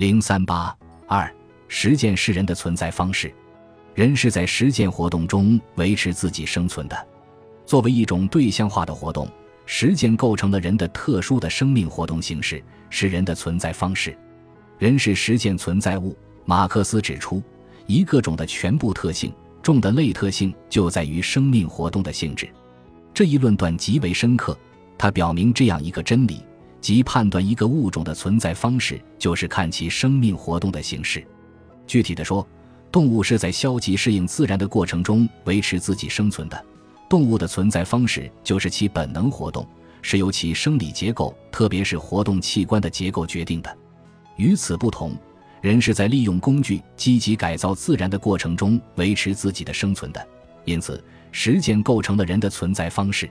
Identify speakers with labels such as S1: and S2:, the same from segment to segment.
S1: 零三八二，实践是人的存在方式。人是在实践活动中维持自己生存的。作为一种对象化的活动，实践构成了人的特殊的生命活动形式，是人的存在方式。人是实践存在物。马克思指出，一个种的全部特性，种的类特性就在于生命活动的性质。这一论断极为深刻，它表明这样一个真理：即判断一个物种的存在方式，就是看其生命活动的形式。具体的说，动物是在消极适应自然的过程中维持自己生存的。动物的存在方式就是其本能活动，是由其生理结构，特别是活动器官的结构决定的。与此不同，人是在利用工具积极改造自然的过程中维持自己的生存的。因此，实践构成了人的存在方式。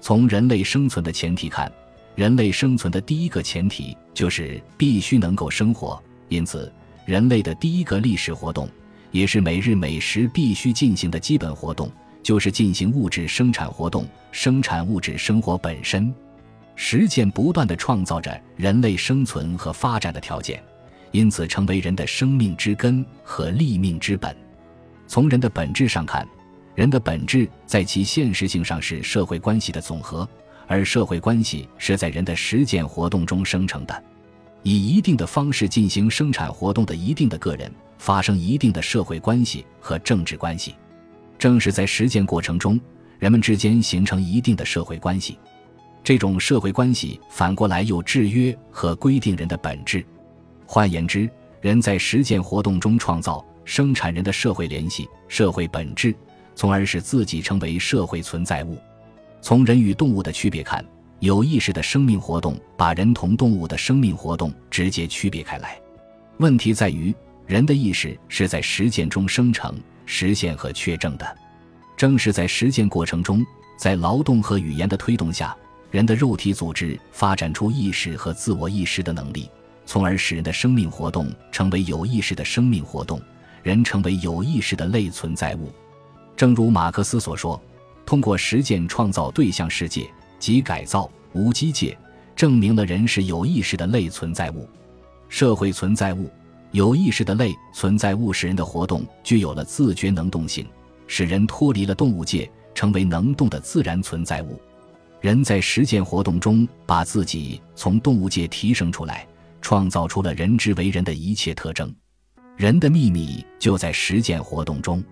S1: 从人类生存的前提看，人类生存的第一个前提就是必须能够生活。因此，人类的第一个历史活动，也是每日每时必须进行的基本活动。就是进行物质生产活动，生产物质生活本身，实践不断的创造着人类生存和发展的条件，因此成为人的生命之根和立命之本。从人的本质上看，人的本质在其现实性上是社会关系的总和，而社会关系是在人的实践活动中生成的。以一定的方式进行生产活动的一定的个人，发生一定的社会关系和政治关系。正是在实践过程中，人们之间形成一定的社会关系，这种社会关系反过来又制约和规定人的本质。换言之，人在实践活动中创造、生产人的社会联系、社会本质，从而使自己成为社会存在物。从人与动物的区别看，有意识的生命活动把人同动物的生命活动直接区别开来。问题在于，人的意识是在实践中生成。实现和确证的，正是在实践过程中，在劳动和语言的推动下，人的肉体组织发展出意识和自我意识的能力，从而使人的生命活动成为有意识的生命活动，人成为有意识的类存在物。正如马克思所说，通过实践创造对象世界及改造无机界，证明了人是有意识的类存在物，社会存在物。有意识的类存在物使人的活动具有了自觉能动性，使人脱离了动物界，成为能动的自然存在物。人在实践活动中把自己从动物界提升出来，创造出了人之为人的一切特征。人的秘密就在实践活动中。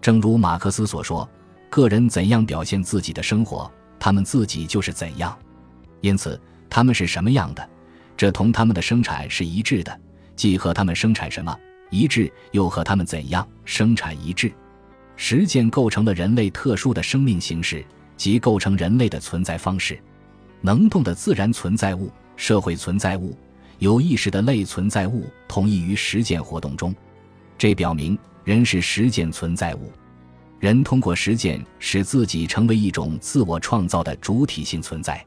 S1: 正如马克思所说：“个人怎样表现自己的生活，他们自己就是怎样。因此，他们是什么样的，这同他们的生产是一致的。”既和他们生产什么一致，又和他们怎样生产一致。实践构成了人类特殊的生命形式，即构成人类的存在方式。能动的自然存在物、社会存在物、有意识的类存在物，同异于实践活动中。这表明人是实践存在物。人通过实践使自己成为一种自我创造的主体性存在。